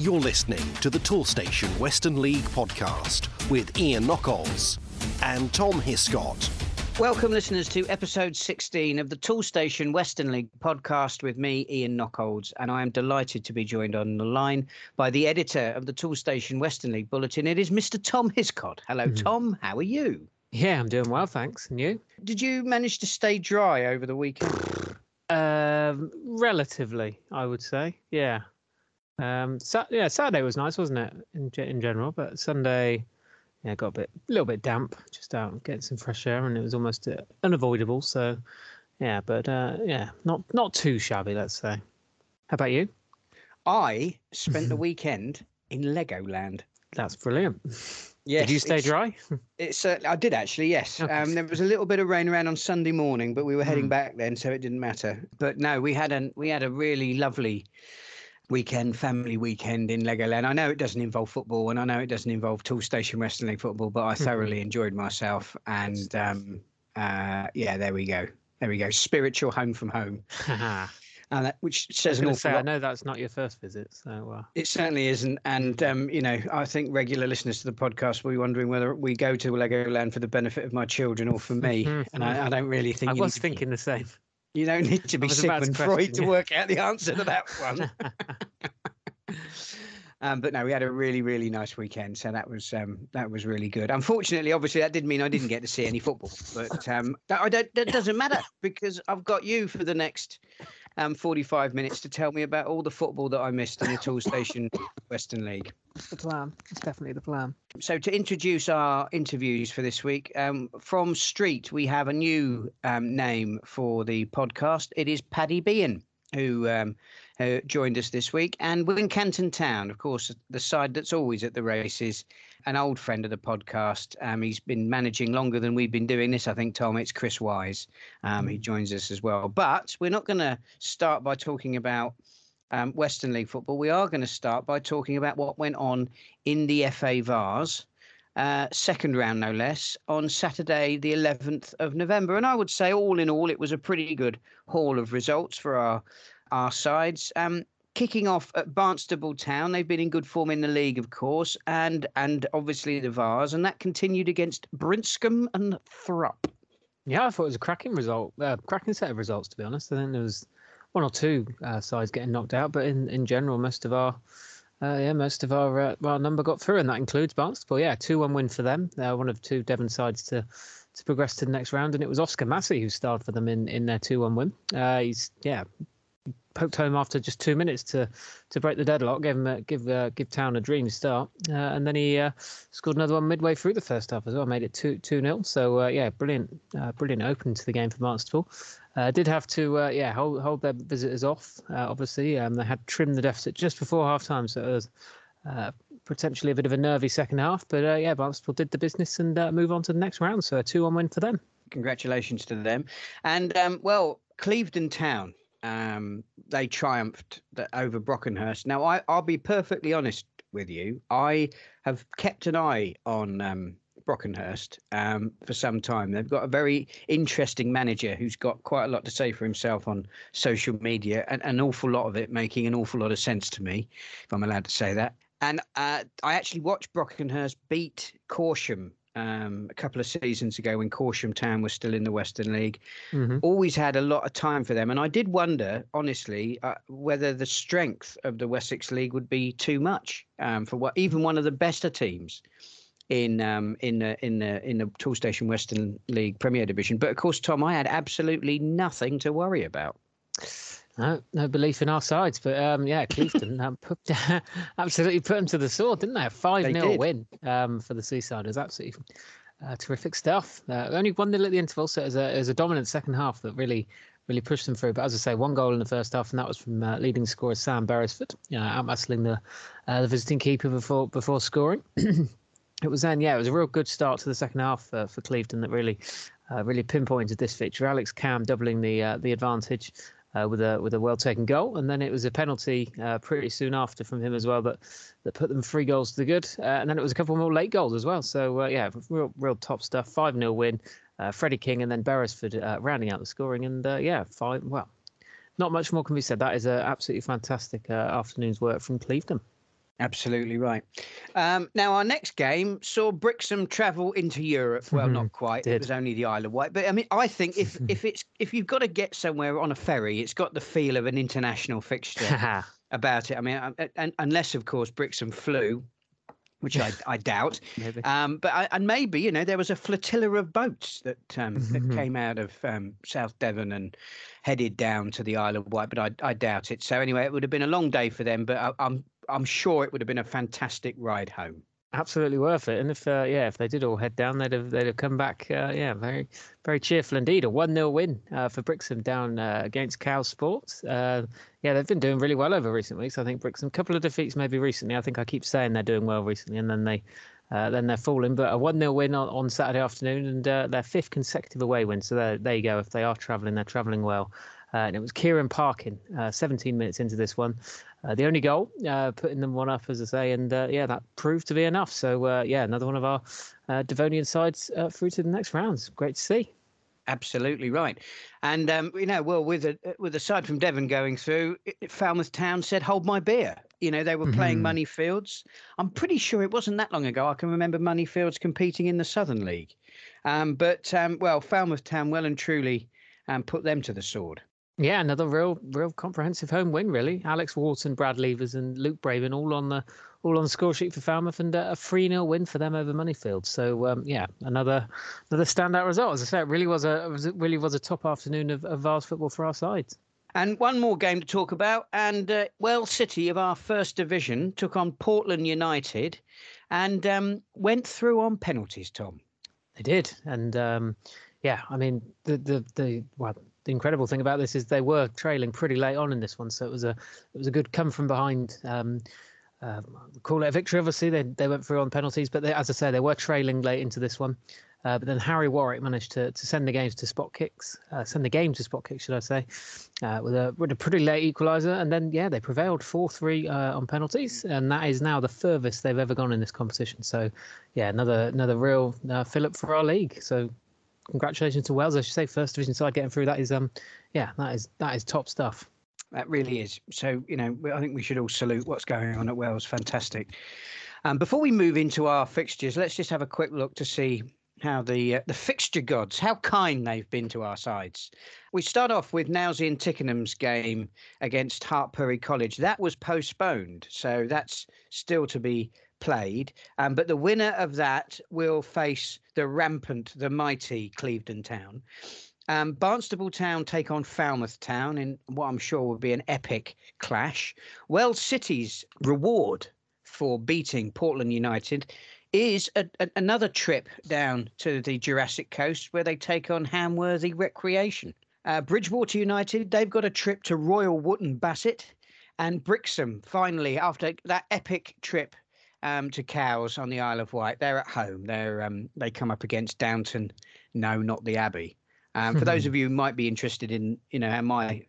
You're listening to the Toolstation Western League podcast with Ian Knockolds and Tom Hiscott. Welcome, listeners, to episode 16 of the Toolstation Western League podcast with me, Ian Knockolds. And I am delighted to be joined on the line by the editor of the Toolstation Western League bulletin. It is Mr. Tom Hiscott. Hello, mm-hmm. Tom. How are you? Yeah, I'm doing well, thanks. And you? Did you manage to stay dry over the weekend? Um, relatively, I would say. Yeah. Um, yeah, Saturday was nice, wasn't it? In in general, but Sunday, yeah, got a bit, a little bit damp, just out getting some fresh air, and it was almost uh, unavoidable. So, yeah, but uh, yeah, not not too shabby, let's say. How about you? I spent the weekend in Legoland. That's brilliant. Yes, did you stay dry? It's uh, I did actually. Yes, okay. um, there was a little bit of rain around on Sunday morning, but we were heading mm. back then, so it didn't matter. But no, we had a we had a really lovely weekend, family weekend in Legoland. I know it doesn't involve football, and I know it doesn't involve Toolstation Western football, but I mm-hmm. thoroughly enjoyed myself. And um, uh, yeah, there we go. There we go. Spiritual home from home. and that, which says an awful say, lot. I know that's not your first visit, so uh... it certainly isn't. And um, you know, I think regular listeners to the podcast will be wondering whether we go to Legoland for the benefit of my children or for me. and I, I, don't really think. I was thinking to... the same. You don't need to be Sigmund Freud to work out the answer to that one. Um, but no, we had a really, really nice weekend, so that was um, that was really good. Unfortunately, obviously, that didn't mean I didn't get to see any football, but um, that, that doesn't matter because I've got you for the next um, 45 minutes to tell me about all the football that I missed in the Toolstation Western League. It's the plan. It's definitely the plan. So, to introduce our interviews for this week, um, from Street, we have a new um, name for the podcast. It is Paddy Behan, who um, uh, joined us this week, and Wincanton Town, of course, the side that's always at the races. An old friend of the podcast. Um, he's been managing longer than we've been doing this. I think, Tom, it's Chris Wise. Um, he mm. joins us as well. But we're not going to start by talking about um, Western League football. We are going to start by talking about what went on in the FA Vase. Uh, second round, no less, on Saturday, the 11th of November. And I would say, all in all, it was a pretty good haul of results for our our sides. Um, kicking off at Barnstaple Town, they've been in good form in the league, of course, and and obviously the Vase, and that continued against Brimscombe and Thrupp. Yeah, I thought it was a cracking result, uh, cracking set of results. To be honest, I think there was one or two uh, sides getting knocked out, but in, in general, most of our uh, yeah, most of our uh, our number got through, and that includes Barnstaple. Yeah, two one win for them. They're one of two Devon sides to to progress to the next round, and it was Oscar Massey who starred for them in in their two one win. Uh, he's yeah poked home after just two minutes to to break the deadlock, give him a, give uh, give Town a dream start, uh, and then he uh, scored another one midway through the first half as well, made it two two nil. So uh, yeah, brilliant uh, brilliant opening to the game for Barnstaple. Uh, did have to yeah hold hold their visitors off. obviously, um, they had trimmed the deficit just before half time, so it was. potentially a bit of a nervy second half, but yeah, Barnstaple did the business and move on to the next round. So a two-one win for them. Congratulations to them, and um, well, Clevedon Town um, they triumphed over Brockenhurst. Now, I, will be perfectly honest with you. I have kept an eye on um, Brockenhurst um, for some time. They've got a very interesting manager who's got quite a lot to say for himself on social media, and an awful lot of it making an awful lot of sense to me, if I'm allowed to say that. And uh, I actually watched Brockenhurst beat Corsham um, a couple of seasons ago when Corsham Town was still in the Western League. Mm-hmm. Always had a lot of time for them, and I did wonder, honestly, uh, whether the strength of the Wessex League would be too much um, for what even one of the bester teams in um, in the in the in the Toolstation Western League Premier Division. But of course, Tom, I had absolutely nothing to worry about. No, no belief in our sides, but um, yeah, Clevedon um, put, absolutely put them to the sword, didn't they? A five 0 win um, for the Seasiders, absolutely uh, terrific stuff. Uh, only one nil at the interval, so it was, a, it was a dominant second half that really really pushed them through. But as I say, one goal in the first half, and that was from uh, leading scorer Sam Beresford, you know, outmuscling the uh, the visiting keeper before before scoring. it was then, yeah, it was a real good start to the second half uh, for Clevedon that really uh, really pinpointed this victory. Alex Cam doubling the uh, the advantage uh, with a with a well taken goal, and then it was a penalty uh, pretty soon after from him as well that that put them three goals to the good, uh, and then it was a couple more late goals as well. So uh, yeah, real real top stuff. Five 0 win. Uh, Freddie King and then Beresford uh, rounding out the scoring, and yeah, five. Well, not much more can be said. That is an absolutely fantastic afternoon's work from Clevedon. Absolutely right. Um, now, our next game saw Brixham travel into Europe. Well, not quite. It was only the Isle of Wight. But I mean, I think if if it's if you've got to get somewhere on a ferry, it's got the feel of an international fixture about it. I mean, uh, and, unless of course Brixham flew, which I, I doubt. maybe. Um, but I, and maybe you know there was a flotilla of boats that um, that came out of um, South Devon and headed down to the Isle of Wight, but I, I doubt it. So anyway, it would have been a long day for them. But I, I'm I'm sure it would have been a fantastic ride home. Absolutely worth it. And if uh, yeah, if they did all head down, they'd have they'd have come back. Uh, yeah, very very cheerful indeed. A one 0 win uh, for Brixham down uh, against Cowes Sports. Uh, yeah, they've been doing really well over recent weeks. I think Brixham, a couple of defeats maybe recently. I think I keep saying they're doing well recently, and then they uh, then they're falling. But a 1 0 win on, on, Saturday afternoon and uh, their fifth consecutive away win. So there, there you go. If they are travelling, they're travelling well. Uh, and it was Kieran Parkin, uh, 17 minutes into this one. Uh, the only goal, uh, putting them one up, as I say, and uh, yeah, that proved to be enough. So uh, yeah, another one of our Devonian sides through to the next rounds. Great to see. Absolutely right, and um, you know, well, with a with a side from Devon going through, it, Falmouth Town said, "Hold my beer." You know, they were playing mm-hmm. Moneyfields. I'm pretty sure it wasn't that long ago. I can remember Moneyfields competing in the Southern League, um, but um, well, Falmouth Town well and truly um, put them to the sword. Yeah, another real, real comprehensive home win, really. Alex Wharton, Brad Levers, and Luke Braven all on the all on the score sheet for Falmouth, and a three 0 win for them over Moneyfield. So um, yeah, another another standout result. As I said, it really was a it really was a top afternoon of, of Vase football for our sides. And one more game to talk about. And uh, Wells City of our first division took on Portland United, and um, went through on penalties. Tom, they did, and um, yeah, I mean the the the well the incredible thing about this is they were trailing pretty late on in this one, so it was a it was a good come from behind. Um, uh, call it a victory. Obviously, they they went through on penalties, but they, as I say, they were trailing late into this one. Uh, but then Harry Warwick managed to, to send the games to spot kicks, uh, send the game to spot kicks, should I say, uh, with a with a pretty late equaliser, and then yeah, they prevailed four three uh, on penalties, and that is now the furthest they've ever gone in this competition. So yeah, another another real uh, fillip for our league. So congratulations to Wells. I should say first division side getting through. That is um yeah that is that is top stuff. That really is. So you know I think we should all salute what's going on at Wells. Fantastic. Um, before we move into our fixtures, let's just have a quick look to see how the uh, the fixture gods, how kind they've been to our sides. We start off with Nailsea and Tickenham's game against Hartpury College. That was postponed, so that's still to be played. Um, but the winner of that will face the rampant, the mighty Clevedon Town. Um, Barnstaple Town take on Falmouth Town in what I'm sure will be an epic clash. Wells City's reward for beating Portland United is a, a, another trip down to the Jurassic Coast where they take on Hamworthy Recreation. Uh, Bridgwater United, they've got a trip to Royal Wootton Bassett. And Brixham, finally, after that epic trip um, to Cowes on the Isle of Wight. They're at home. They're um, they come up against Downton. No, not the Abbey. Um, for those of you who might be interested in, you know, how my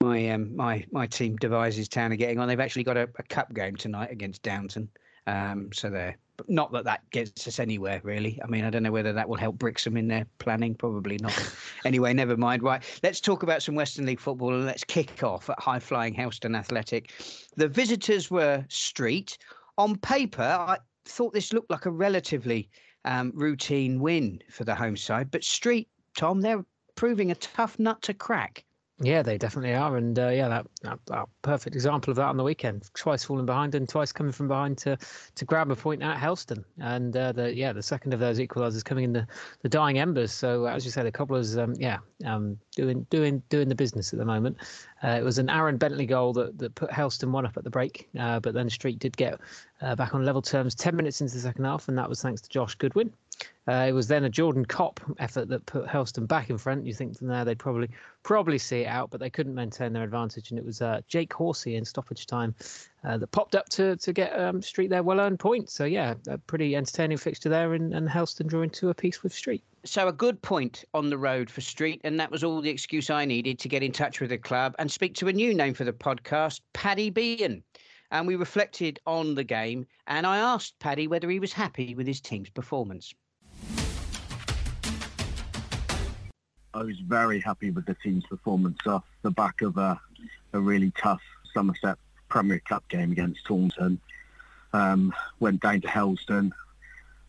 my um, my my team Devizes Town are getting on, they've actually got a, a cup game tonight against Downton. Um, so there, but not that that gets us anywhere really. I mean, I don't know whether that will help Brixham in their planning. Probably not. anyway, never mind. Right, let's talk about some Western League football and let's kick off at high flying Helston Athletic. The visitors were Street on paper, I thought this looked like a relatively um, routine win for the home side, but Street, Tom, they're proving a tough nut to crack. Yeah, they definitely are, and uh, yeah, that, that, that, perfect example of that on the weekend. Twice falling behind and twice coming from behind to to grab a point at Helston, and uh, the yeah the second of those equalisers coming in the, the dying embers. So as you said, the cobblers um, yeah um, doing doing doing the business at the moment. Uh, it was an Aaron Bentley goal that, that put Helston one up at the break, uh, but then Street did get uh, back on level terms 10 minutes into the second half, and that was thanks to Josh Goodwin. Uh, it was then a Jordan Kopp effort that put Helston back in front. You think from there they'd probably probably see it out, but they couldn't maintain their advantage, and it was uh, Jake Horsey in stoppage time uh, that popped up to to get um, Street their well-earned points. So yeah, a pretty entertaining fixture there, and, and Helston drawing two apiece with Street. So a good point on the road for Street, and that was all the excuse I needed to get in touch with the club and speak to a new name for the podcast, Paddy Behan and we reflected on the game. And I asked Paddy whether he was happy with his team's performance. I was very happy with the team's performance off the back of a, a really tough Somerset Premier Cup game against Taunton. Um, went down to Helston.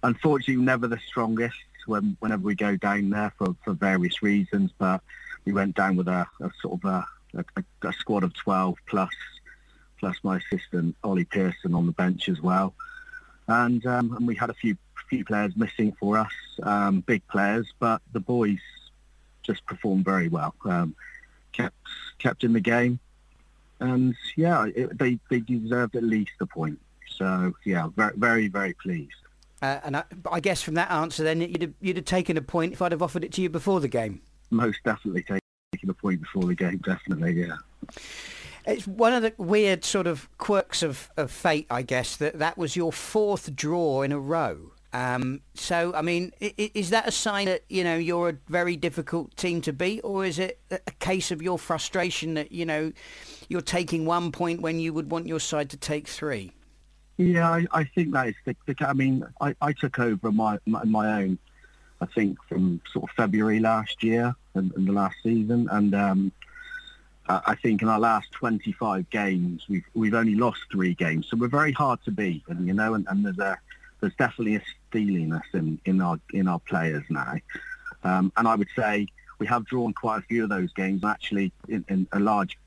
Unfortunately, never the strongest when, whenever we go down there for, for various reasons, but we went down with a, a sort of a, a, a, squad of 12 plus plus my assistant Ollie Pearson on the bench as well. And, um, and we had a few few players missing for us, um, big players, but the boys just performed very well. Um, kept kept in the game, and yeah, it, they they deserved at least a point. So yeah, very very very pleased. Uh, and I, I, guess from that answer, then you'd have, you'd have taken a point if I'd have offered it to you before the game. Most definitely taking a point before the game. Definitely, yeah. It's one of the weird sort of quirks of, of fate, I guess, that that was your fourth draw in a row. Um, so, I mean, is that a sign that, you know, you're a very difficult team to beat, or is it a case of your frustration that, you know, you're taking one point when you would want your side to take three? Yeah, I, I think that is the, the I mean, I, I took over my, my, my own, I think, from sort of February last year and, and the last season, and um, I think in our last 25 games, we've we've only lost three games, so we're very hard to beat, and you know, and, and there's a there's definitely a steeliness in, in our in our players now. Um, and I would say we have drawn quite a few of those games. Actually, in, in a large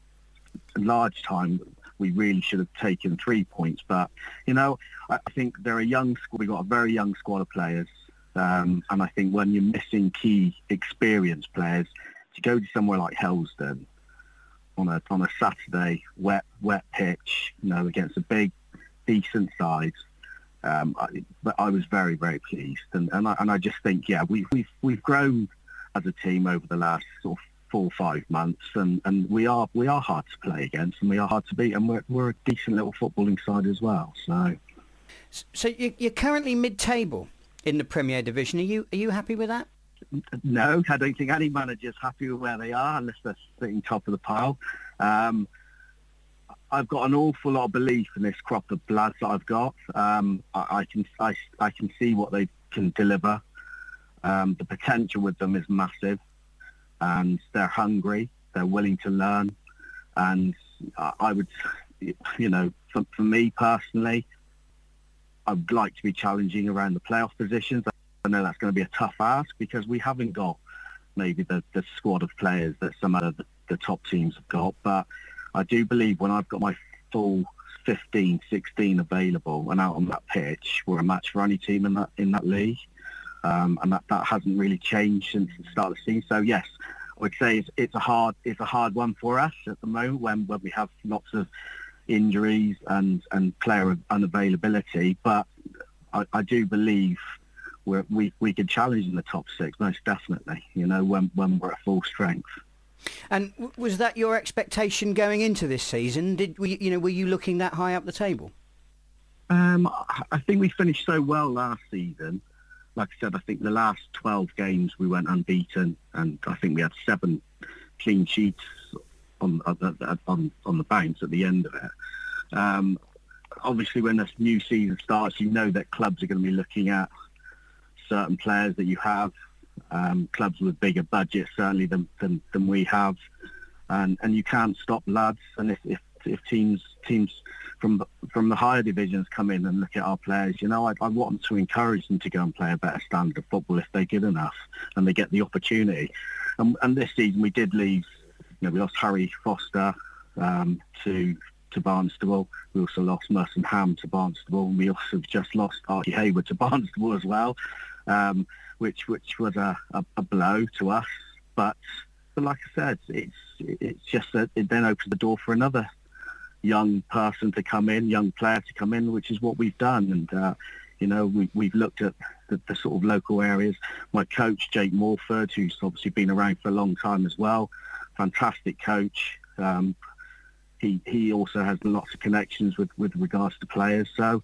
large time, we really should have taken three points. But you know, I, think they're a young squad. We've got a very young squad of players, um, and I think when you're missing key experienced players, to go to somewhere like Helston on a on a Saturday wet wet pitch, you know, against a big decent side um, I, but I was very, very pleased, and and I, and I just think, yeah, we've we've we've grown as a team over the last sort of four or five months, and, and we are we are hard to play against, and we are hard to beat, and we're we're a decent little footballing side as well. So, so you're currently mid-table in the Premier Division. Are you are you happy with that? No, I don't think any manager's happy with where they are unless they're sitting top of the pile. Um, I've got an awful lot of belief in this crop of lads that I've got. Um, I, I, can I, I can see what they can deliver. Um, the potential with them is massive, and they're hungry. They're willing to learn, and I, I would, you know, for, for me personally, I'd like to be challenging around the playoff positions. I know that's going to be a tough ask because we haven't got maybe the, the squad of players that some of the, the top teams have got, but I do believe when I've got my full 15, 16 available and out on that pitch, we're a match for any team in that in that league, um, and that, that hasn't really changed since the start of the season. So yes, I would say it's, it's a hard it's a hard one for us at the moment when when we have lots of injuries and and player unavailability, but I, I do believe we're, we we can challenge in the top six most definitely. You know when when we're at full strength. And was that your expectation going into this season? Did we, you know, were you looking that high up the table? Um, I think we finished so well last season. Like I said, I think the last 12 games we went unbeaten, and I think we had seven clean sheets on on on the bounce at the end of it. Um, obviously, when this new season starts, you know that clubs are going to be looking at certain players that you have um, clubs with bigger budgets certainly than, than, than we have, and and you can't stop lads. And if, if, if teams teams from from the higher divisions come in and look at our players, you know, I, I want to encourage them to go and play a better standard of football if they're good enough and they get the opportunity. And, and this season we did leave. You know, we lost Harry Foster um, to to Barnstaple. We also lost Merson Ham to Barnstaple. And we also just lost Archie Hayward to Barnstaple as well. Um, which which was a, a, a blow to us. But, but like I said, it's it's just that it then opens the door for another young person to come in, young player to come in, which is what we've done. And uh, you know, we, we've looked at the, the, sort of local areas. My coach, Jake Morford, who's obviously been around for a long time as well, fantastic coach. Um, he he also has lots of connections with, with regards to players. So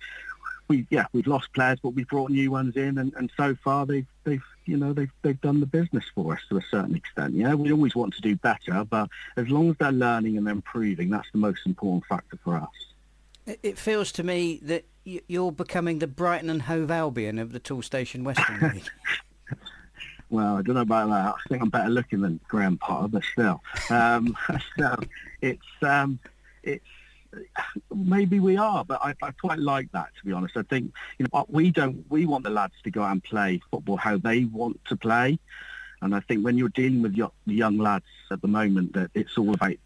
we yeah we've lost players, but we've brought new ones in, and, and so far they've they've you know they've they've done the business for us to a certain extent. Yeah, we always want to do better, but as long as they're learning and improving, that's the most important factor for us. It feels to me that you're becoming the Brighton and Hove Albion of the Toolstation Western League. well, I don't know about that. I think I'm better looking than Graham Potter, but still, um, it's um, it's maybe we are, but I, I quite like that to be honest. I think you know we don't we want the lads to go out and play football how they want to play, and I think when you're dealing with your, young lads at the moment, that it's all about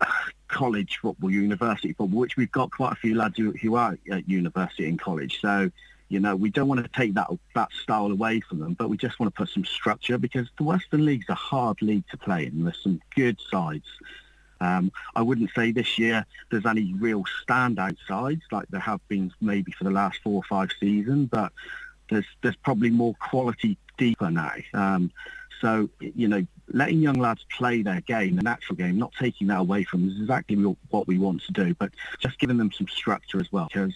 uh, college football, university football, which we've got quite a few lads who, who are at university and college. So you know, we don't want to take that that style away from them, but we just want to put some structure because the Western League's a hard league to play in. There's some good sides. Um, I wouldn't say this year there's any real standout sides like there have been maybe for the last four or five seasons, but there's there's probably more quality deeper now. Um, so you know, letting young lads play their game, the natural game, not taking that away from them is exactly what we want to do, but just giving them some structure as well because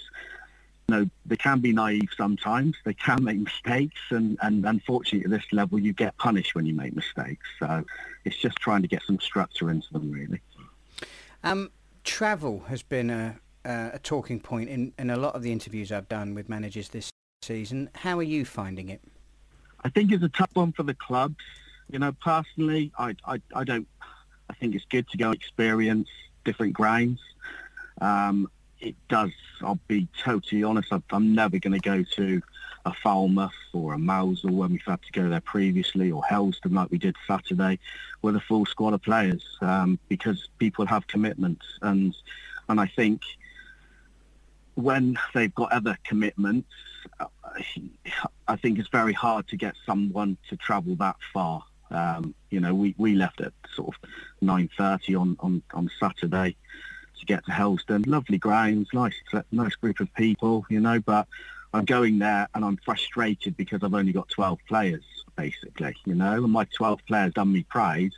you know, they can be naive sometimes. They can make mistakes, and, and unfortunately, at this level, you get punished when you make mistakes. So it's just trying to get some structure into them, really. Um, travel has been a, a talking point in, in a lot of the interviews I've done with managers this season. How are you finding it? I think it's a tough one for the clubs. You know, personally, I, I, I don't. I think it's good to go experience different grounds. Um, it does. I'll be totally honest. I'm never going to go to a Falmouth or a Mousehole when we've had to go there previously, or Helston like we did Saturday, with a full squad of players um, because people have commitments, and and I think when they've got other commitments, uh, I think it's very hard to get someone to travel that far. Um, you know, we, we left at sort of 9.30 on, on, on Saturday to get to Helston. Lovely grounds, nice nice group of people, you know, but I'm going there and I'm frustrated because I've only got 12 players, basically, you know, and my 12 players done me pride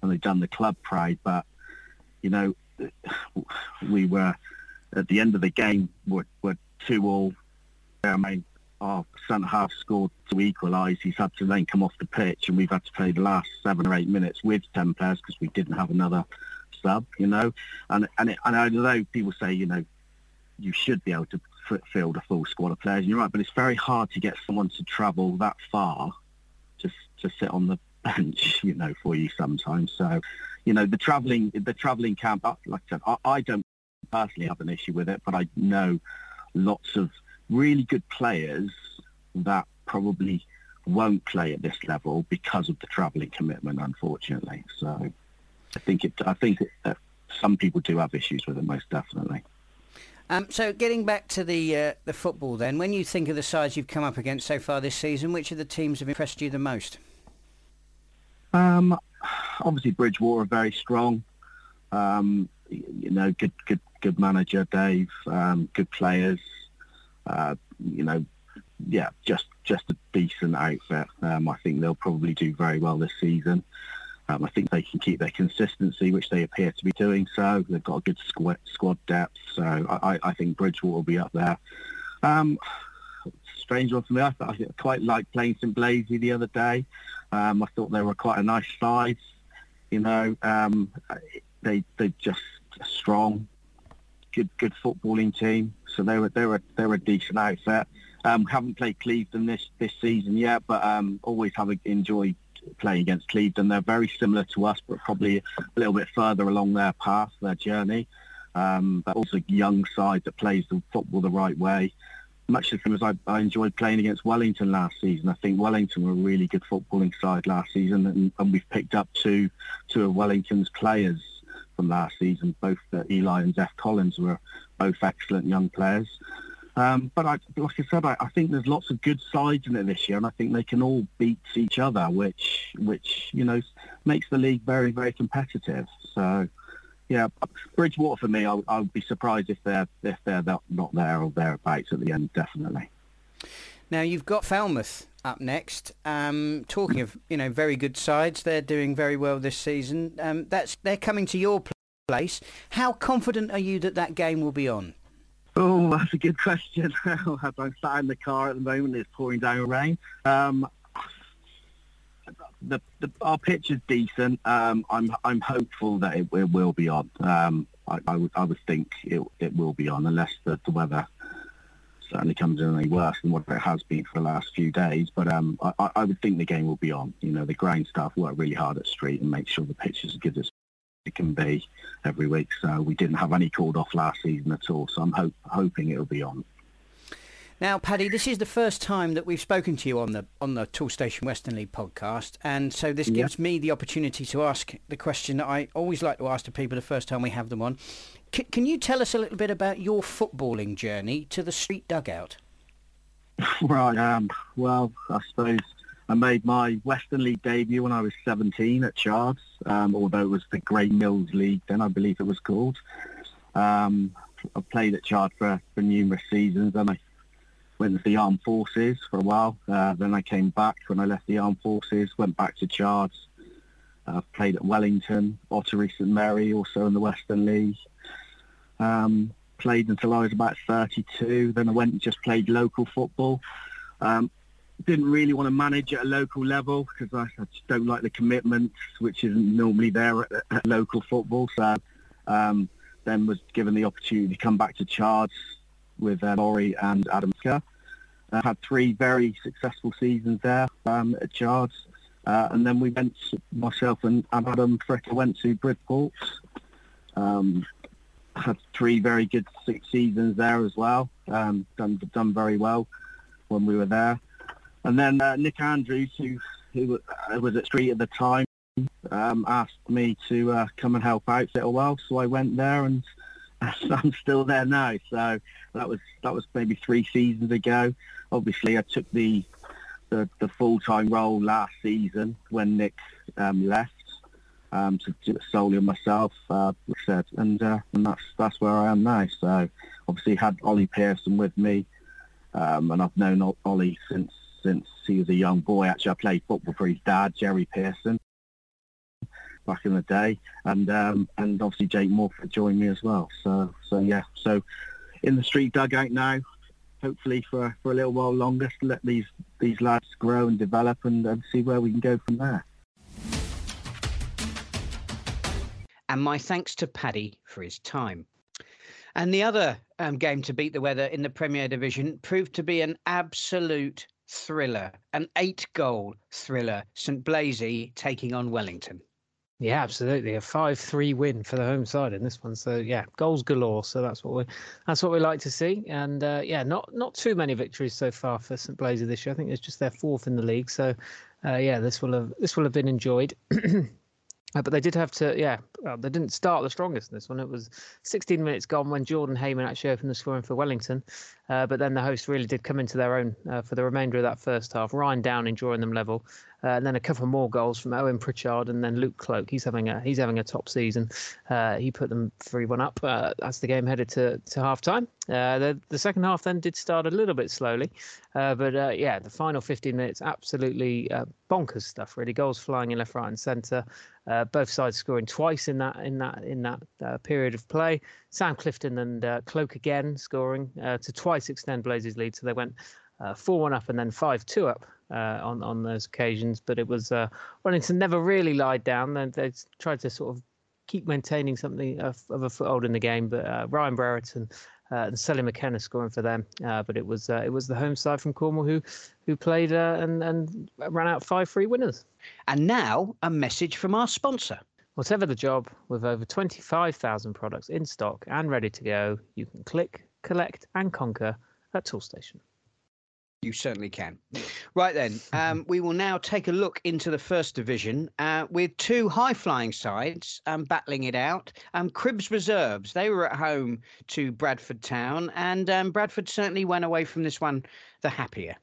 and they've done the club pride, but, you know, we were, at the end of the game, we're, we're two all. I mean, our centre half scored to equalise. He's had to then come off the pitch and we've had to play the last seven or eight minutes with 10 players because we didn't have another sub, you know. And and, it, and I know people say, you know, you should be able to field a full squad of players. You're right, but it's very hard to get someone to travel that far just to sit on the bench, you know, for you sometimes. So, you know, the travelling, the travelling camp, like I said, I, I don't personally have an issue with it, but I know lots of really good players that probably won't play at this level because of the travelling commitment, unfortunately. So I think it. I think it, uh, some people do have issues with it, most definitely. Um, so getting back to the uh, the football, then, when you think of the sides you've come up against so far this season, which of the teams have impressed you the most? Um, obviously, Bridgwater are very strong. Um, you know, good, good, good manager, Dave. Um, good players. Uh, you know, yeah, just just a decent outfit. Um, I think they'll probably do very well this season. Um, I think they can keep their consistency, which they appear to be doing so. They've got a good squad, squad depth, so I, I think Bridgwater will be up there. Um, strange one for me. I, I quite liked playing St Blazey the other day. Um, I thought they were quite a nice side. You know, um, they they just a strong, good good footballing team. So they were they were they're a decent outfit. Um, haven't played Clevedon this this season yet, but um, always have enjoyed playing against Clevedon. They're very similar to us, but probably a little bit further along their path, their journey. Um, but also a young side that plays the football the right way. Much the same as I, I enjoyed playing against Wellington last season. I think Wellington were a really good footballing side last season, and, and we've picked up two two of Wellington's players from last season. Both uh, Eli and Zeph Collins were both excellent young players. Um, but I, like I said, I, I, think there's lots of good sides in it this year, and I think they can all beat each other, which which you know makes the league very very competitive. So yeah, Bridgwater for me, I, I would be surprised if they're if they're not, not there or thereabouts at the end, definitely. Now you've got Falmouth up next. Um, talking of you know very good sides, they're doing very well this season. Um, that's they're coming to your place. How confident are you that that game will be on? Oh, that's a good question. I'm sat in the car at the moment. It's pouring down rain. Um, the, the, our pitch is decent. Um, I'm I'm hopeful that it, it will be on. Um, I, I, would I would think it it will be on unless the, the weather certainly comes in any worse than what it has been for the last few days. But um, I, I would think the game will be on. You know, the ground staff work really hard at Street and make sure the pitch is as good as it can be every week. So we didn't have any called off last season at all. So I'm hope, hoping it'll be on. Now, Paddy, this is the first time that we've spoken to you on the on the Toolstation Western League podcast, and so this gives me the opportunity to ask the question that I always like to ask to people the first time we have them on. C- can you tell us a little bit about your footballing journey to the street dugout? Right. Um, well, I suppose I made my Western League debut when I was 17 at Chards, um, although it was the Grey Mills League then, I believe it was called. Um, I played at Chard for, for numerous seasons, and I went to the armed forces for a while. Uh, then I came back when I left the armed forces, went back to Chards. Uh, played at Wellington, Ottery St Mary, also in the Western League. Um, played until I was about 32. Then I went and just played local football. Um, didn't really want to manage at a local level because I, I, just don't like the commitments, which isn't normally there at, at local football. So um, then was given the opportunity to come back to Chards with uh, Laurie and Adam Kerr. Uh, had three very successful seasons there um, at Chards. Uh, and then we went, myself and Adam Fricker went to Bridport. Um, had three very good seasons there as well. Um, done done very well when we were there. And then uh, Nick Andrews, who who was at Street at the time, um, asked me to uh, come and help out a little while. So I went there, and I'm still there now. So that was that was maybe three seasons ago. Obviously, I took the the, the full time role last season when Nick um, left um, to do it solely on myself, uh, said, and uh, and that's that's where I am now. So obviously had Ollie Pearson with me, um, and I've known Ollie since since he was a young boy. Actually, I played football for his dad, Jerry Pearson, back in the day, and um, and obviously Jake Morford joined me as well. So so yeah, so in the street dugout now, hopefully for for a little while longer to let these these lads grow and develop and, and see where we can go from there. And my thanks to Paddy for his time. And the other um, game to beat the weather in the Premier Division proved to be an absolute thriller, an eight goal thriller. St Blazey taking on Wellington. Yeah, absolutely. A five-three win for the home side in this one. So yeah, goals galore. So that's what we that's what we like to see. And uh, yeah, not not too many victories so far for St Blazey this year. I think it's just their fourth in the league. So uh, yeah, this will have this will have been enjoyed. Uh, but they did have to, yeah, well, they didn't start the strongest in this one. It was 16 minutes gone when Jordan Heyman actually opened the scoring for Wellington. Uh, but then the hosts really did come into their own uh, for the remainder of that first half. Ryan Downing drawing them level, uh, and then a couple more goals from Owen Pritchard and then Luke Cloak. He's having a he's having a top season. Uh, he put them three one up uh, as the game headed to to half time. the the second half then did start a little bit slowly, but yeah, the final 15 minutes absolutely bonkers stuff. Really, goals flying in left, right, and centre. Uh, both sides scoring twice in that in that in that uh, period of play. Sam Clifton and uh, Cloak again scoring to twice twice extend Blazers' lead. So they went uh, four one up and then five two up uh, on on those occasions. But it was uh, Wellington never really lied down. They, they tried to sort of keep maintaining something of, of a foothold in the game. But uh, Ryan Brereton uh, and Sully McKenna scoring for them. Uh, but it was uh, it was the home side from Cornwall who who played uh, and and ran out five free winners. And now a message from our sponsor. Whatever the job, with over 25,000 products in stock and ready to go, you can click, collect, and conquer at Toolstation. You certainly can. Right then, um, we will now take a look into the first division uh, with two high flying sides um, battling it out. Um, Cribbs Reserves, they were at home to Bradford Town, and um, Bradford certainly went away from this one the happier.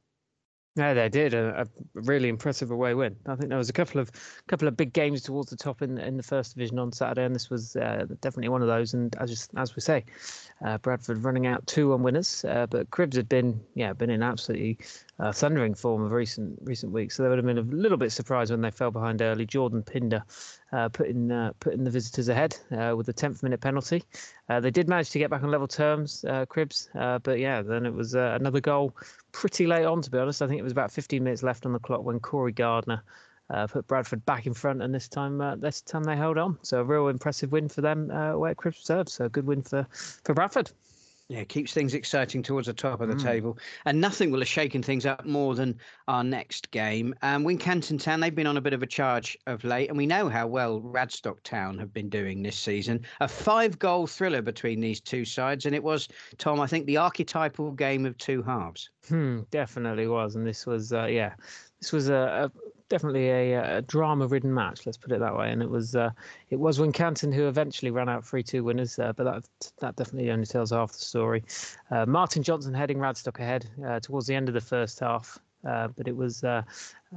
Yeah, they did a, a, really impressive away win. I think there was a couple of couple of big games towards the top in in the first division on Saturday, and this was uh, definitely one of those. And as as we say, uh, Bradford running out two on winners, uh, but Cribbs had been yeah been in absolutely uh, thundering form of recent recent weeks. So they would have been a little bit surprised when they fell behind early. Jordan Pinder uh, putting uh, putting the visitors ahead uh, with the 10th minute penalty. Uh, they did manage to get back on level terms, uh, Cribbs, but yeah, then it was another goal pretty late on. To be honest, I think it was about 15 minutes left on the clock when Corey Gardner. put Bradford back in front, and this time, this time they held on. So a real impressive win for them uh, away at Cribbs Reserve. So a good win for for Bradford. Yeah, keeps things exciting towards the top of the Mm. table. And nothing will have shaken things up more than our next game. Um, Wincanton Town, they've been on a bit of a charge of late, and we know how well Radstock Town have been doing this season. A five goal thriller between these two sides, and it was, Tom, I think, the archetypal game of two halves. Hmm, definitely was, and this was, uh, yeah, this was a, a definitely a, a drama-ridden match. Let's put it that way. And it was, uh, it was Wincanton who eventually ran out three-two winners, uh, but that that definitely only tells half the story. Uh, Martin Johnson heading Radstock ahead uh, towards the end of the first half. Uh, but it was uh,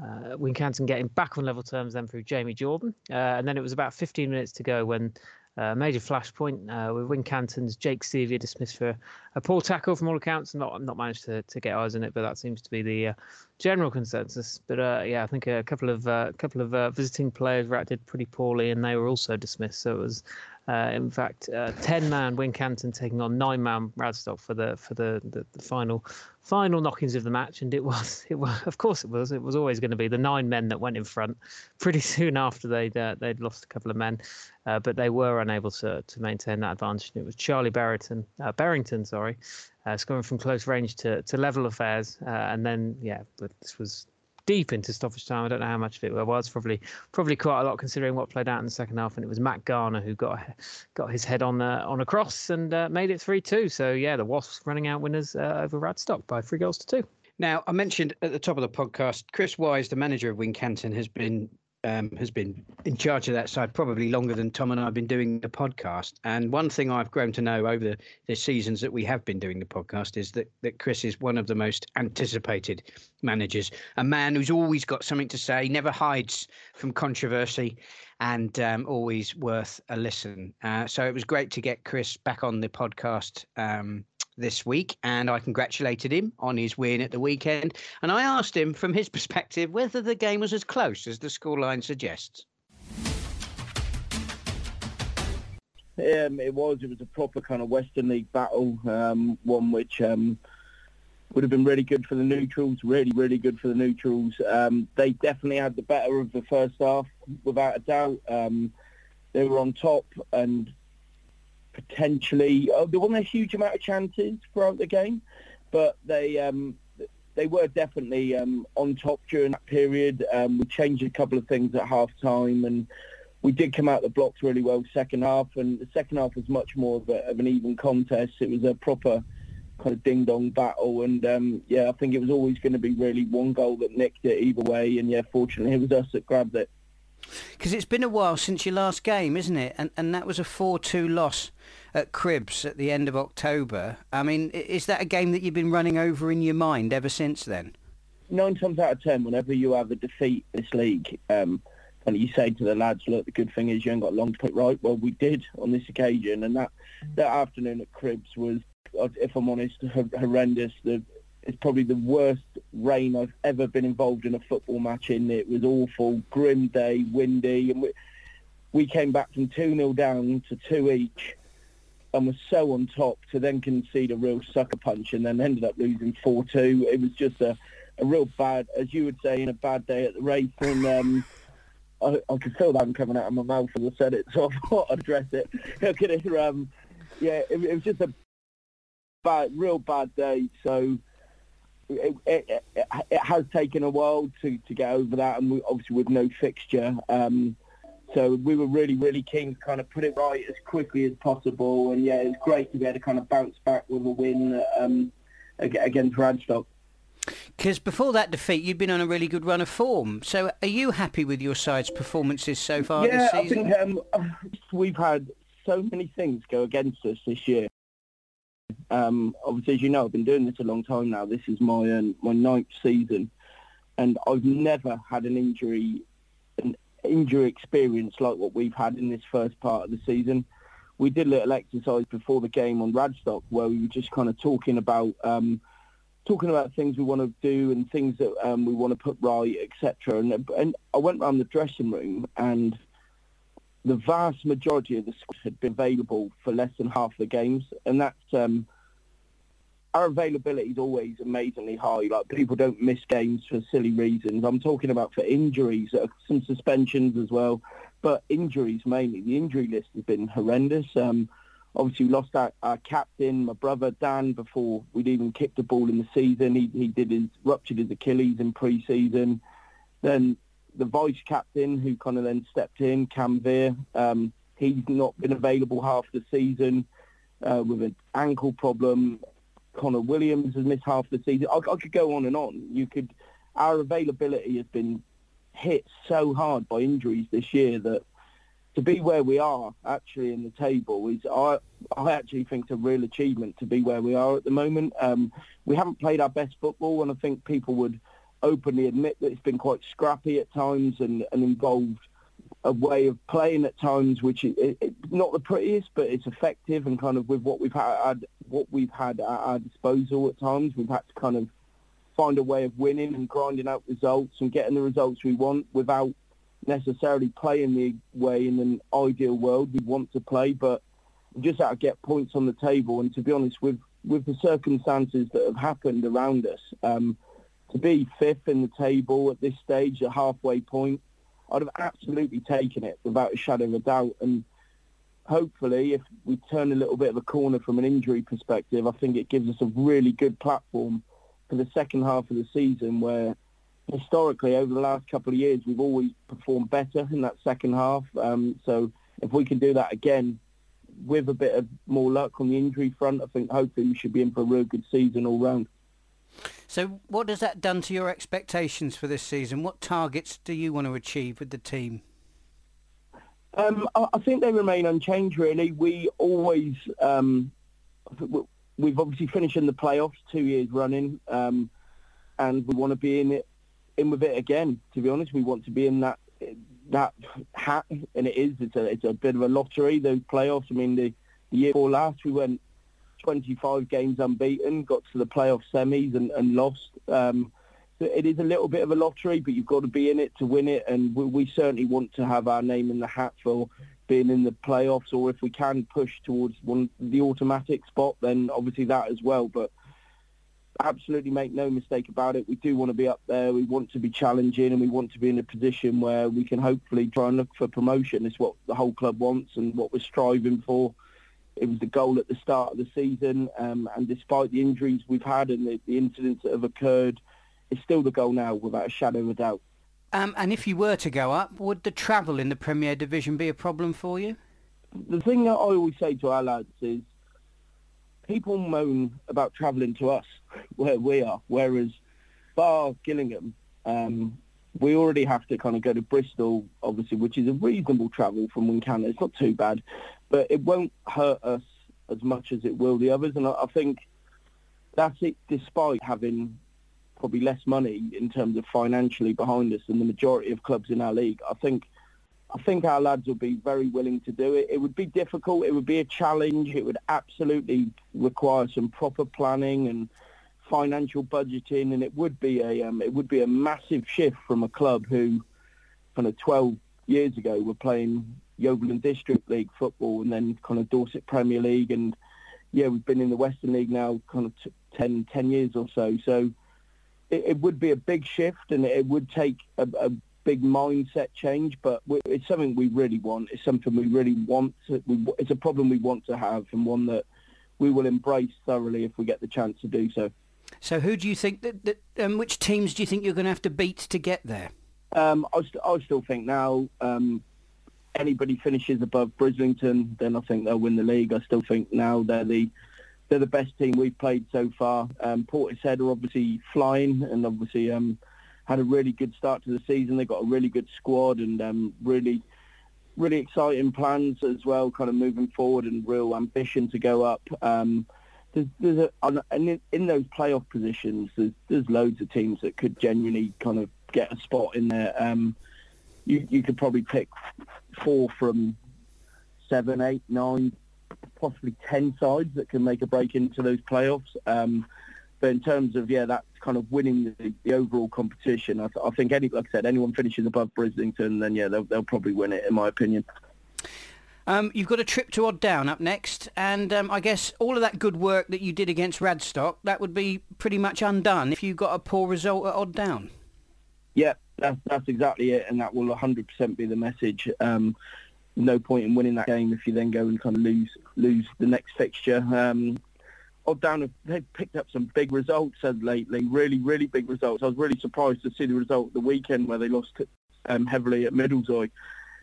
uh, Wincanton getting back on level terms then through Jamie Jordan. And then it was about 15 minutes to go when uh, major flashpoint uh, with Wincanton's Jake Sevier dismissed for a poor tackle from all accounts. Not not managed to, to get eyes on it, but that seems to be the uh, general consensus. But uh, yeah, I think a couple of uh, couple of uh, visiting players reacted pretty poorly, and they were also dismissed. So it was. In fact, uh, ten-man Wincanton taking on nine-man Radstock for the for the, the, the final final knockings of the match, and it was it was of course it was it was always going to be the nine men that went in front pretty soon after they'd uh, they'd lost a couple of men, uh, but they were unable to to maintain that advantage. And it was Charlie Barrington uh, Barrington, sorry, uh, scoring from close range to to level affairs, uh, and then yeah, but this was deep into stoppage time. I don't know how much of it there was. Probably, probably quite a lot considering what played out in the second half. And it was Matt Garner who got got his head on uh, on a cross and uh, made it three two. So yeah, the Wasps running out winners uh, over Radstock by three goals to two. Now, I mentioned at the top of the podcast, Chris Wise, the manager of Wincanton, has been um, has been in charge of that side probably longer than Tom and I have been doing the podcast. And one thing I've grown to know over the, the seasons that we have been doing the podcast is that, that Chris is one of the most anticipated managers, a man who's always got something to say, never hides from controversy, and um, always worth a listen. Uh, so it was great to get Chris back on the podcast. Um, this week, and I congratulated him on his win at the weekend. And I asked him, from his perspective, whether the game was as close as the scoreline suggests. Um, it was. It was a proper kind of Western League battle, um, one which um, would have been really good for the neutrals. Really, really good for the neutrals. Um, they definitely had the better of the first half, without a doubt. Um, they were on top, and potentially oh, there wasn't a huge amount of chances throughout the game, but they um, they were definitely um, on top during that period. Um, we changed a couple of things at half time and we did come out the blocks really well second half and the second half was much more of, a, of an even contest. It was a proper kind of ding-dong battle and um, yeah, I think it was always going to be really one goal that nicked it either way and yeah, fortunately it was us that grabbed it. Because it's been a while since your last game, isn't it? And and that was a 4-2 loss at Cribbs at the end of October. I mean, is that a game that you've been running over in your mind ever since then? Nine times out of ten, whenever you have a defeat this league, um, and you say to the lads, look, the good thing is you ain't got long to put right. Well, we did on this occasion, and that that afternoon at Cribbs was, if I'm honest, horrendous. The, it's probably the worst rain I've ever been involved in a football match in. It was awful, grim day, windy, and we, we came back from 2-0 down to 2 each and was so on top to then concede a real sucker punch and then ended up losing 4-2. It was just a, a real bad, as you would say, in a bad day at the race. And um, I, I could feel that coming out of my mouth as I said it, so I thought I'd address it. um, yeah, it, it was just a bad, real bad day. So it, it, it, it, has taken a while to, to get over that, and we, obviously with no fixture. Um, so we were really, really keen to kind of put it right as quickly as possible. And yeah, it was great to be able to kind of bounce back with a win um, against Radstock. Because before that defeat, you'd been on a really good run of form. So are you happy with your side's performances so far yeah, this season? I think um, we've had so many things go against us this year. Um, obviously, as you know, I've been doing this a long time now. This is my um, my ninth season, and I've never had an injury, an injury experience like what we've had in this first part of the season. We did a little exercise before the game on Radstock where we were just kind of talking about um, talking about things we want to do and things that um, we want to put right, etc. And, and I went around the dressing room and the vast majority of the squad had been available for less than half the games, and that's um, our availability is always amazingly high. Like people don't miss games for silly reasons. I'm talking about for injuries, uh, some suspensions as well, but injuries mainly. The injury list has been horrendous. Um, obviously we lost our, our captain, my brother Dan, before we'd even kicked a ball in the season. He he did his ruptured his Achilles in pre-season. Then the vice captain, who kind of then stepped in, Cam Veer, um, he's not been available half the season uh, with an ankle problem. Connor Williams has missed half the season. I, I could go on and on. You could. Our availability has been hit so hard by injuries this year that to be where we are actually in the table is I I actually think it's a real achievement to be where we are at the moment. Um, we haven't played our best football, and I think people would openly admit that it's been quite scrappy at times and, and involved a way of playing at times which is it, it, not the prettiest, but it's effective and kind of with what we've had what we've had at our disposal at times, we've had to kind of find a way of winning and grinding out results and getting the results we want without necessarily playing the way in an ideal world we want to play, but just out to get points on the table. And to be honest, with with the circumstances that have happened around us, um, to be fifth in the table at this stage, at halfway point, I'd have absolutely taken it without a shadow of a doubt. And hopefully, if we turn a little bit of a corner from an injury perspective, I think it gives us a really good platform for the second half of the season where historically over the last couple of years we've always performed better in that second half. Um, so if we can do that again with a bit of more luck on the injury front, I think hopefully we should be in for a real good season all round. So what has that done to your expectations for this season? What targets do you want to achieve with the team? Um, I think they remain unchanged. Really, we always um, we've obviously finished in the playoffs two years running, um, and we want to be in it in with it again. To be honest, we want to be in that that hat, and it is. It's a it's a bit of a lottery. Those playoffs. I mean, the, the year before last, we went 25 games unbeaten, got to the playoff semis and, and lost. Um, so it is a little bit of a lottery, but you've got to be in it to win it, and we, we certainly want to have our name in the hat for being in the playoffs, or if we can push towards one the automatic spot, then obviously that as well. But absolutely make no mistake about it. We do want to be up there. We want to be challenging and we want to be in a position where we can hopefully try and look for promotion. It's what the whole club wants and what we're striving for. It was the goal at the start of the season um, and despite the injuries we've had and the, the, incidents that have occurred, it's still the goal now without a shadow of a doubt. Um, and if you were to go up, would the travel in the Premier Division be a problem for you? The thing that I always say to our lads is people moan about travelling to us where we are, whereas bar Gillingham, um, we already have to kind of go to Bristol, obviously, which is a reasonable travel from Wincanton. It's not too bad, but it won't hurt us as much as it will the others. And I, think that's it, despite having probably less money in terms of financially behind us than the majority of clubs in our league. I think I think our lads will be very willing to do it. It would be difficult. It would be a challenge. It would absolutely require some proper planning and financial budgeting, and it would be a um, it would be a massive shift from a club who, kind of 12 years ago, were playing Yeovil and District League football, and then kind of Dorset Premier League, and yeah, we've been in the Western League now, kind of t- 10, 10 years or so. So it, it would be a big shift, and it would take a, a big mindset change, but it's something we really want. It's something we really want. To, we, it's a problem we want to have and one that we will embrace thoroughly if we get the chance to do so. So who do you think that, that um, which teams do you think you're going to have to beat to get there? Um, I, st- I still think now um, anybody finishes above Brislington, then I think they'll win the league. I still think now they're the they're the best team we've played so far. Um, Portishead are obviously flying, and obviously um, had a really good start to the season. They've got a really good squad and um, really, really exciting plans as well, kind of moving forward and real ambition to go up. Um, there's, there's a, and in those playoff positions, there's, there's loads of teams that could genuinely kind of get a spot in there. Um, you, you could probably pick four from seven, eight, nine, possibly ten sides that can make a break into those playoffs. Um, but in terms of yeah, that kind of winning the, the overall competition, I, th- I, think any like I said, anyone finishes above Brislington, then yeah, they'll, they'll probably win it, in my opinion. Um, you've got a trip to Odd Down up next, and um, I guess all of that good work that you did against Radstock, that would be pretty much undone if you got a poor result at Odd Down. Yeah, that's, that's exactly it, and that will 100% be the message. Um, no point in winning that game if you then go and kind of lose lose the next fixture. Um, Odd Down, they've picked up some big results lately, really, really big results. I was really surprised to see the result the weekend where they lost um, heavily at Middlezoy.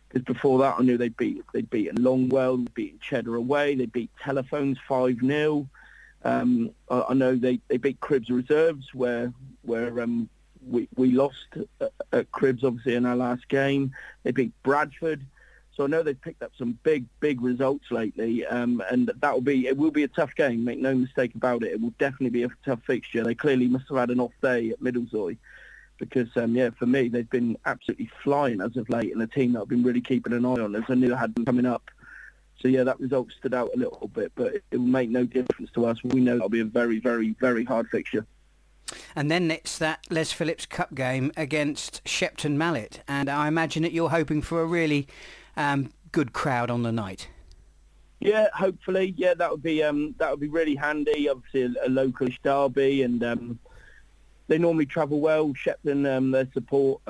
Because before that, I knew they'd beat they'd beaten Longwell, they'd beaten Cheddar away, they beat Telephones five 0 um, I, I, know they, they beat Cribbs Reserves where where um, we we lost at, at Cribbs obviously in our last game. They beat Bradford. So I know they've picked up some big, big results lately, um, and that will be it. Will be a tough game. Make no mistake about it. It will definitely be a tough fixture. They clearly must have had an off day at Middlezoy, because um, yeah, for me they've been absolutely flying as of late, and a team that I've been really keeping an eye on as I knew I had them coming up. So yeah, that result stood out a little bit, but it will make no difference to us. We know it'll be a very, very, very hard fixture. And then it's that Les Phillips Cup game against Shepton Mallet, and I imagine that you're hoping for a really um, good crowd on the night. Yeah, hopefully. Yeah, that would be um, that would be really handy. Obviously, a, a localish derby, and um, they normally travel well. Shepton, um, their support.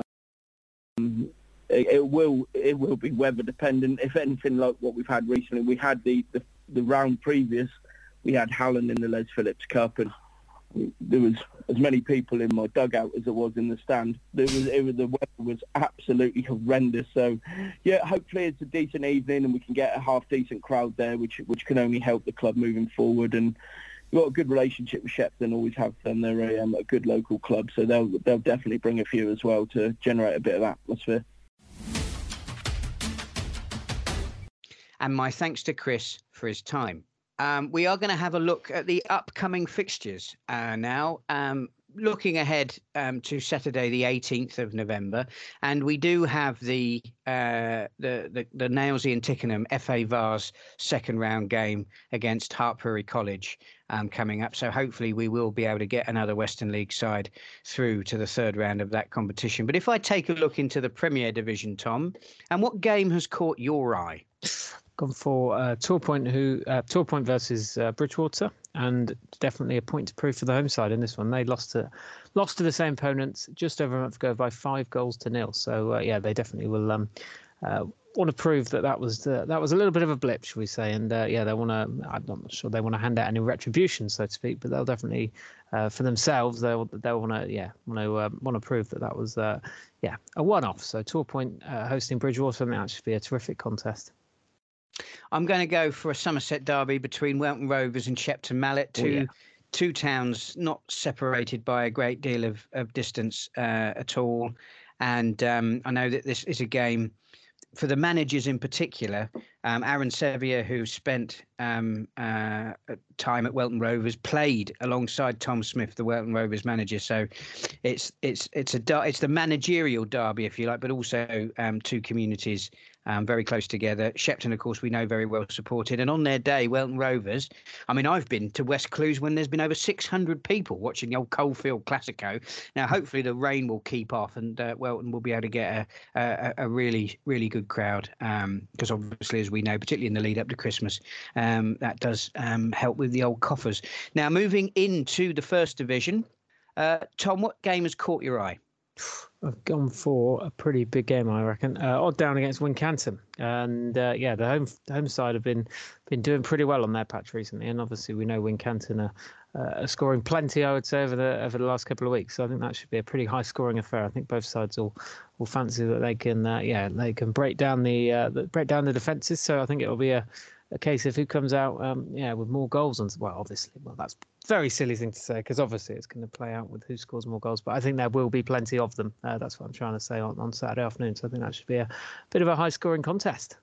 Um, it, it, will it will be weather dependent. If anything like what we've had recently, we had the, the, the round previous, we had Hallen in the Les Phillips Cup, and there was as many people in my dugout as there was in the stand. There was, it was the weather was absolutely horrendous. So, yeah, hopefully it's a decent evening and we can get a half decent crowd there, which which can only help the club moving forward. And we've got a good relationship with Shepton, always have them. They're a, um, a good local club, so they'll they'll definitely bring a few as well to generate a bit of atmosphere. And my thanks to Chris for his time. Um, we are going to have a look at the upcoming fixtures uh, now. Um, looking ahead um, to Saturday, the 18th of November, and we do have the uh, the, the the Nailsea and Tickenham FA Vase second round game against Hartpury College um, coming up. So hopefully we will be able to get another Western League side through to the third round of that competition. But if I take a look into the Premier Division, Tom, and what game has caught your eye? gone for uh, Torpoint, who uh, Torpoint versus uh, Bridgwater, and definitely a point to prove for the home side in this one. They lost to lost to the same opponents just over a month ago by five goals to nil. So uh, yeah, they definitely will um, uh, want to prove that that was the, that was a little bit of a blip, shall we say? And uh, yeah, they want to. I'm not sure they want to hand out any retribution, so to speak, but they'll definitely for themselves they'll they'll want to yeah want to want to prove that that was yeah a one-off. So Torpoint hosting Bridgwater, and that should be a terrific contest. I'm going to go for a Somerset derby between Welton Rovers and Shepton Mallet, two, oh, yeah. two towns not separated by a great deal of, of distance uh, at all. And um, I know that this is a game for the managers in particular. Um, Aaron Sevier, who spent um, uh, time at Welton Rovers, played alongside Tom Smith, the Welton Rovers manager. So it's it's it's a it's the managerial derby, if you like, but also um, two communities um, very close together. Shepton, of course, we know very well supported. And on their day, Welton Rovers, I mean, I've been to West Clewes when there's been over 600 people watching the old Coalfield Classico. Now, hopefully, the rain will keep off and uh, Welton will be able to get a, a, a really, really good crowd. Because um, obviously, as we know, particularly in the lead up to Christmas, um, that does um, help with the old coffers. Now, moving into the first division, uh, Tom, what game has caught your eye? I've gone for a pretty big game, I reckon. Uh, odd down against Wincanton, and uh, yeah, the home home side have been been doing pretty well on their patch recently, and obviously we know Wincanton are, uh, are scoring plenty, I would say, over the over the last couple of weeks. So I think that should be a pretty high scoring affair. I think both sides will will fancy that they can, uh, yeah, they can break down the, uh, the break down the defences. So I think it will be a a case of who comes out, um, yeah, with more goals. And well, obviously, well, that's very silly thing to say because obviously it's going to play out with who scores more goals. But I think there will be plenty of them. Uh, that's what I'm trying to say on, on Saturday afternoon. So I think that should be a bit of a high scoring contest.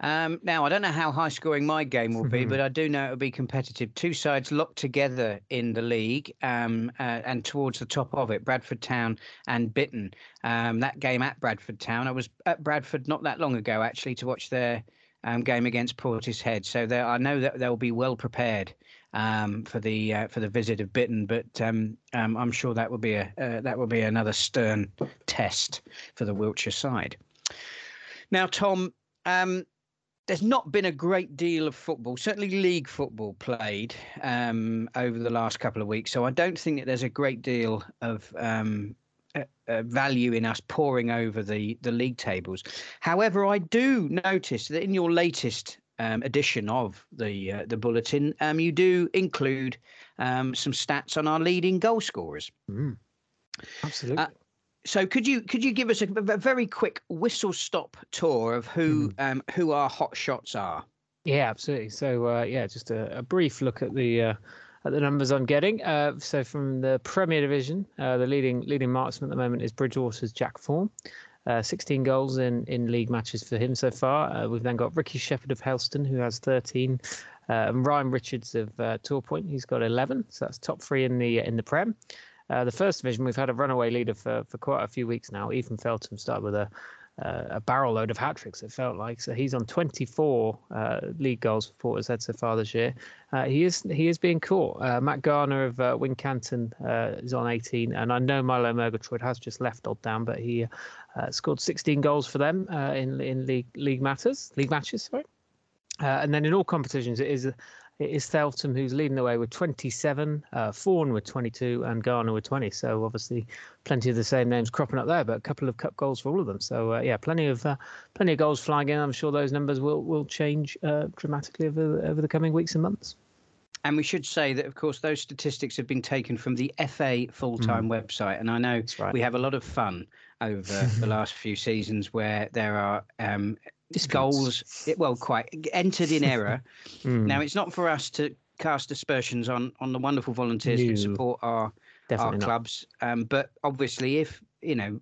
Um, now, I don't know how high scoring my game will be, but I do know it will be competitive. Two sides locked together in the league um, uh, and towards the top of it, Bradford Town and Bitton. Um, that game at Bradford Town, I was at Bradford not that long ago actually to watch their um, game against Portishead. So I know that they'll be well prepared um, for the uh, for the visit of Bitton, but um, um, I'm sure that will be a uh, that will be another stern test for the Wiltshire side. Now, Tom, um, there's not been a great deal of football, certainly league football played um, over the last couple of weeks. So I don't think that there's a great deal of uh, value in us poring over the the league tables. However, I do notice that in your latest um, edition of the uh, the bulletin, um, you do include um, some stats on our leading goal scorers. Mm. Absolutely. Uh, so could you could you give us a, a very quick whistle stop tour of who mm. who our hot shots are? Yeah, absolutely. So uh, yeah, just a, a, brief look at the uh, at the numbers I'm getting. Uh, so from the Premier Division, uh, the leading leading marksman at the moment is Bridgwater's Jack Form. Uh, 16 goals in, in league matches for him so far. Uh, we've then got Ricky Shepherd of Helston, who has 13, uh, and Ryan Richards of uh, Torpoint, he's got 11. So that's top three in the in the Prem. the first division, we've had a runaway leader for, for quite a few weeks now. Ethan Feltham started with a uh, a barrel load of hat tricks. It felt like so he's on 24 uh, league goals for Portishead so far this year. Uh, he is he is being caught. Uh, Matt Garner of uh, Wincanton uh, is on 18, and I know Milo Murgatroyd has just left Odd Down, but he scored 16 goals for them in in league league matters league matches. Sorry. and then in all competitions, it is it is Feltham who's leading the way with 27, uh, Fawn with 22, and Garner with 20. So obviously, plenty of the same names cropping up there, but a couple of cup goals for all of them. So uh, yeah, plenty of uh, plenty of goals flying in. I'm sure those numbers will will change uh, dramatically over over the coming weeks and months. And we should say that, of course, those statistics have been taken from the FA full time mm. website. And I know right. we have a lot of fun over the last few seasons where there are um, goals, it, well, quite entered in error. mm. Now, it's not for us to cast aspersions on on the wonderful volunteers no, who support our our clubs, um, but obviously, if you know.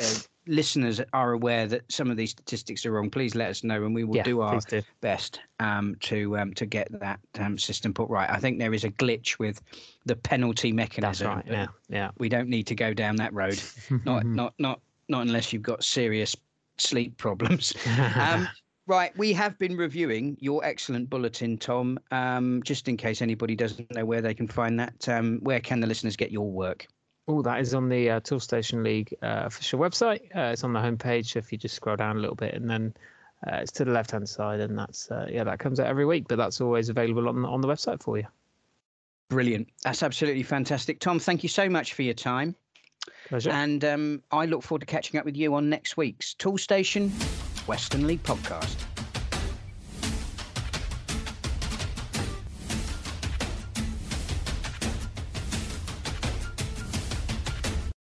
Uh, listeners are aware that some of these statistics are wrong, please let us know, and we will yeah, do our do. best um, to um, to get that um, system put right. I think there is a glitch with the penalty mechanism. That's right. Yeah, yeah. We don't need to go down that road. not not not not unless you've got serious sleep problems. um, right, we have been reviewing your excellent bulletin, Tom. Um, just in case anybody doesn't know where they can find that, um, where can the listeners get your work? Oh, that is on the uh, Toolstation League uh, official website. Uh, it's on the homepage. So if you just scroll down a little bit, and then uh, it's to the left hand side, and that's uh, yeah, that comes out every week. But that's always available on on the website for you. Brilliant. That's absolutely fantastic, Tom. Thank you so much for your time. Pleasure. And um, I look forward to catching up with you on next week's Toolstation Western League podcast.